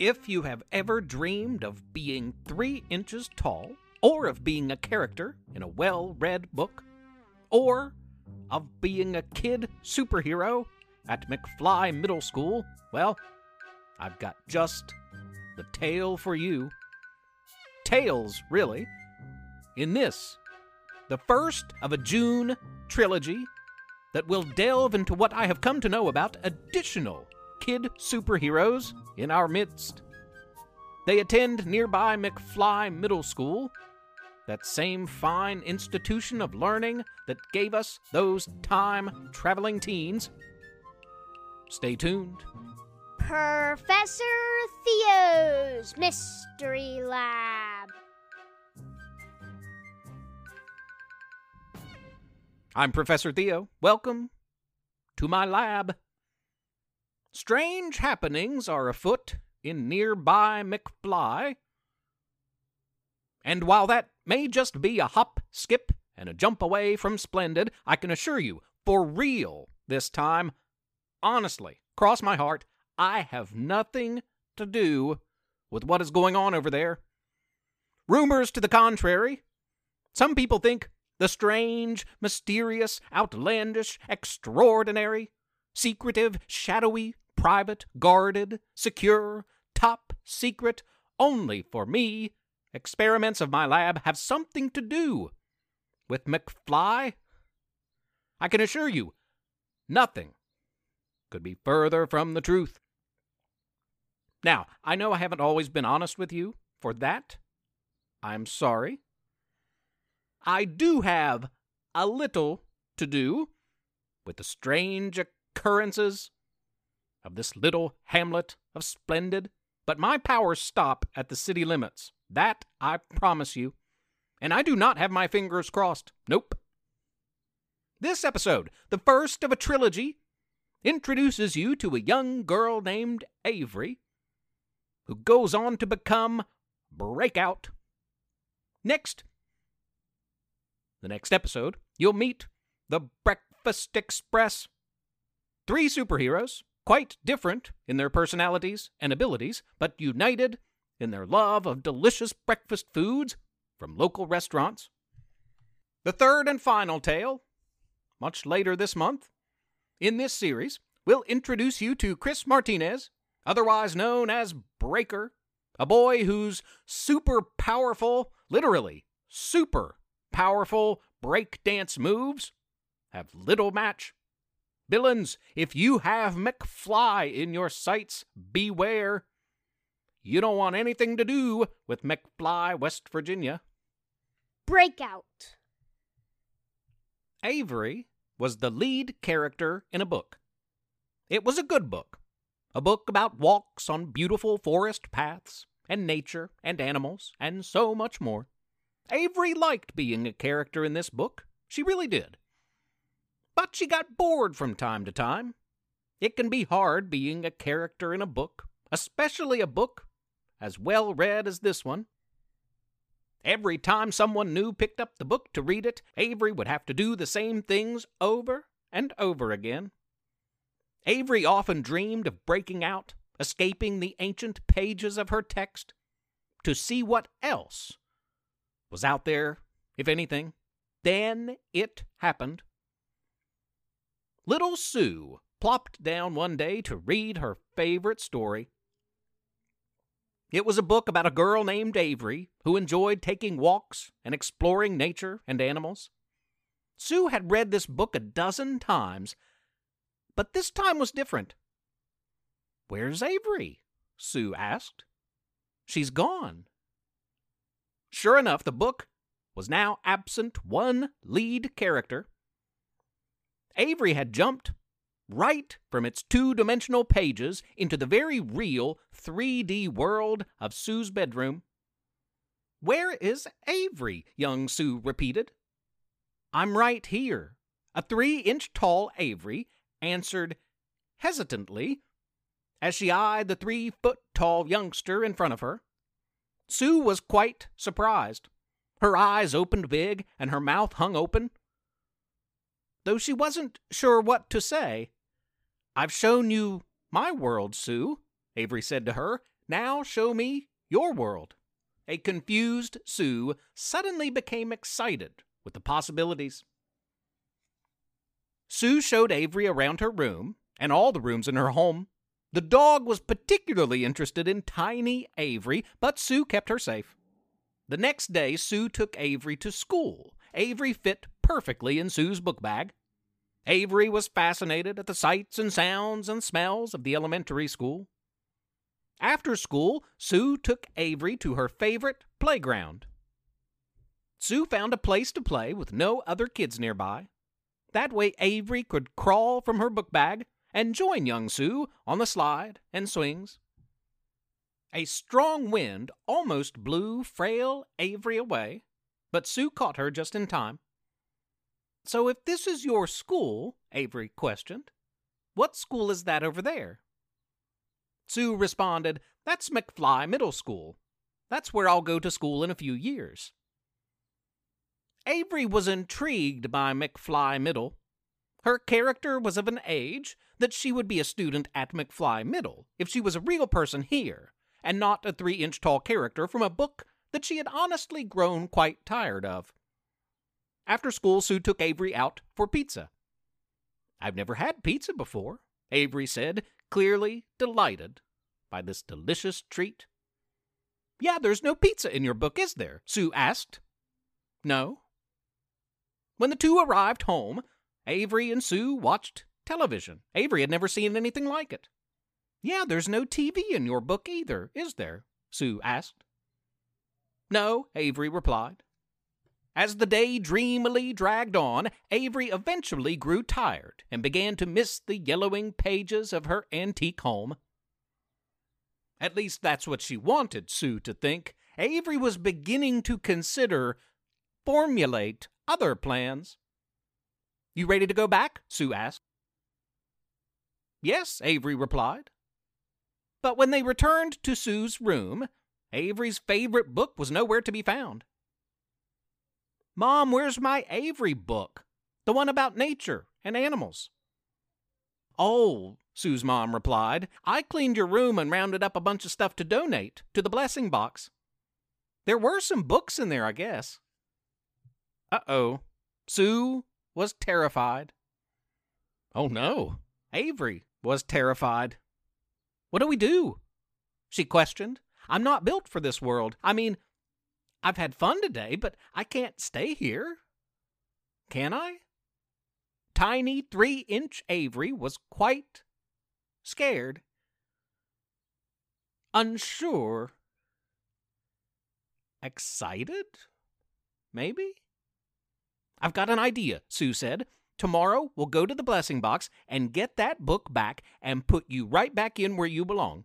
If you have ever dreamed of being three inches tall, or of being a character in a well read book, or of being a kid superhero at McFly Middle School, well, I've got just the tale for you. Tales, really. In this, the first of a June trilogy that will delve into what I have come to know about additional kid superheroes in our midst. They attend nearby McFly Middle School, that same fine institution of learning that gave us those time traveling teens. Stay tuned. Professor Theo's Mystery Lab. I'm Professor Theo. Welcome to my lab. Strange happenings are afoot in nearby McFly. And while that may just be a hop, skip, and a jump away from Splendid, I can assure you, for real this time, honestly, cross my heart, I have nothing to do with what is going on over there. Rumors to the contrary. Some people think the strange, mysterious, outlandish, extraordinary, secretive, shadowy, private, guarded, secure, top secret, only for me, experiments of my lab have something to do with McFly. I can assure you, nothing could be further from the truth. Now, I know I haven't always been honest with you. For that, I'm sorry. I do have a little to do with the strange occurrences of this little hamlet of Splendid, but my powers stop at the city limits. That I promise you. And I do not have my fingers crossed. Nope. This episode, the first of a trilogy, introduces you to a young girl named Avery, who goes on to become Breakout. Next, the next episode, you'll meet the Breakfast Express. Three superheroes, quite different in their personalities and abilities, but united in their love of delicious breakfast foods from local restaurants. The third and final tale, much later this month, in this series, we'll introduce you to Chris Martinez, otherwise known as Breaker, a boy whose super powerful, literally super powerful breakdance moves have little match. Villains, if you have McFly in your sights, beware. You don't want anything to do with McFly, West Virginia. Breakout. Avery was the lead character in a book. It was a good book, a book about walks on beautiful forest paths, and nature, and animals, and so much more. Avery liked being a character in this book. She really did. But she got bored from time to time. It can be hard being a character in a book, especially a book as well read as this one. Every time someone new picked up the book to read it, Avery would have to do the same things over and over again. Avery often dreamed of breaking out, escaping the ancient pages of her text, to see what else was out there, if anything. Then it happened. Little Sue plopped down one day to read her favorite story. It was a book about a girl named Avery who enjoyed taking walks and exploring nature and animals. Sue had read this book a dozen times, but this time was different. Where's Avery? Sue asked. She's gone. Sure enough, the book was now absent one lead character. Avery had jumped right from its two dimensional pages into the very real 3D world of Sue's bedroom. Where is Avery? young Sue repeated. I'm right here. A three inch tall Avery answered hesitantly as she eyed the three foot tall youngster in front of her. Sue was quite surprised. Her eyes opened big and her mouth hung open. Though she wasn't sure what to say, I've shown you my world, Sue, Avery said to her. Now show me your world. A confused Sue suddenly became excited with the possibilities. Sue showed Avery around her room and all the rooms in her home. The dog was particularly interested in tiny Avery, but Sue kept her safe. The next day, Sue took Avery to school. Avery fit perfectly in Sue's book bag. Avery was fascinated at the sights and sounds and smells of the elementary school. After school, Sue took Avery to her favorite playground. Sue found a place to play with no other kids nearby. That way, Avery could crawl from her book bag and join young Sue on the slide and swings. A strong wind almost blew frail Avery away, but Sue caught her just in time. So, if this is your school, Avery questioned, what school is that over there? Sue responded, That's McFly Middle School. That's where I'll go to school in a few years. Avery was intrigued by McFly Middle. Her character was of an age that she would be a student at McFly Middle if she was a real person here, and not a three inch tall character from a book that she had honestly grown quite tired of. After school, Sue took Avery out for pizza. I've never had pizza before, Avery said, clearly delighted by this delicious treat. Yeah, there's no pizza in your book, is there? Sue asked. No, when the two arrived home, Avery and Sue watched television. Avery had never seen anything like it. Yeah, there's no TV in your book either, is there? Sue asked. No, Avery replied. As the day dreamily dragged on, Avery eventually grew tired and began to miss the yellowing pages of her antique home. At least that's what she wanted Sue to think. Avery was beginning to consider, formulate other plans. You ready to go back? Sue asked. Yes, Avery replied. But when they returned to Sue's room, Avery's favorite book was nowhere to be found. Mom, where's my Avery book? The one about nature and animals. Oh, Sue's mom replied, I cleaned your room and rounded up a bunch of stuff to donate to the blessing box. There were some books in there, I guess. Uh oh. Sue was terrified. Oh no. Avery was terrified. What do we do? She questioned. I'm not built for this world. I mean, I've had fun today, but I can't stay here. Can I? Tiny three inch Avery was quite scared, unsure, excited, maybe? I've got an idea, Sue said. Tomorrow we'll go to the blessing box and get that book back and put you right back in where you belong.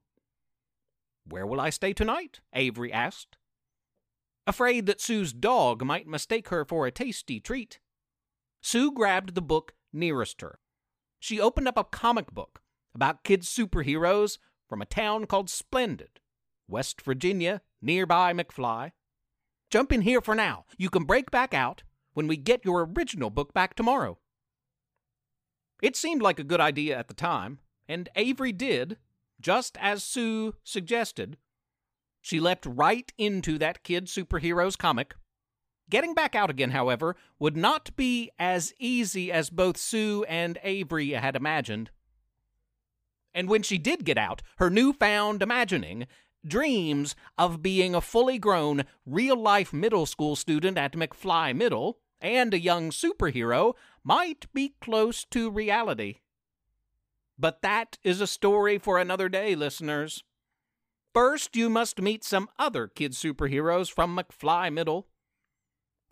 Where will I stay tonight? Avery asked. Afraid that Sue's dog might mistake her for a tasty treat. Sue grabbed the book nearest her. She opened up a comic book about kids superheroes from a town called Splendid, West Virginia, nearby McFly. Jump in here for now. You can break back out when we get your original book back tomorrow. It seemed like a good idea at the time, and Avery did, just as Sue suggested. She leapt right into that kid superhero's comic. Getting back out again, however, would not be as easy as both Sue and Avery had imagined. And when she did get out, her newfound imagining dreams of being a fully grown, real life middle school student at McFly Middle and a young superhero might be close to reality. But that is a story for another day, listeners. First, you must meet some other kid superheroes from McFly Middle.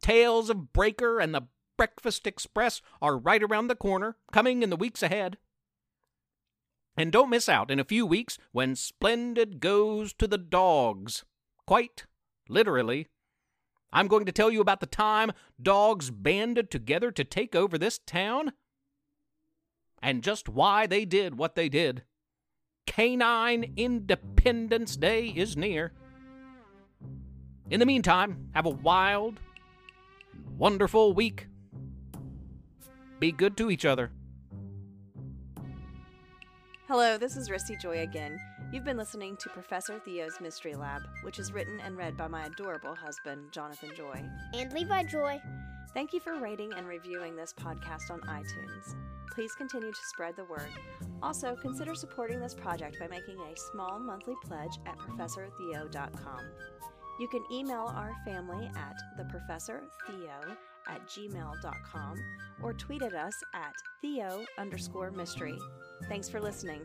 Tales of Breaker and the Breakfast Express are right around the corner, coming in the weeks ahead. And don't miss out in a few weeks when Splendid goes to the dogs. Quite literally. I'm going to tell you about the time dogs banded together to take over this town and just why they did what they did. Canine Independence Day is near. In the meantime, have a wild, wonderful week. Be good to each other. Hello, this is Risty Joy again. You've been listening to Professor Theo's Mystery Lab, which is written and read by my adorable husband, Jonathan Joy. And Levi Joy. Thank you for rating and reviewing this podcast on iTunes. Please continue to spread the word. Also, consider supporting this project by making a small monthly pledge at ProfessorTheo.com. You can email our family at theprofessortheo at gmail.com or tweet at us at theo underscore mystery. Thanks for listening.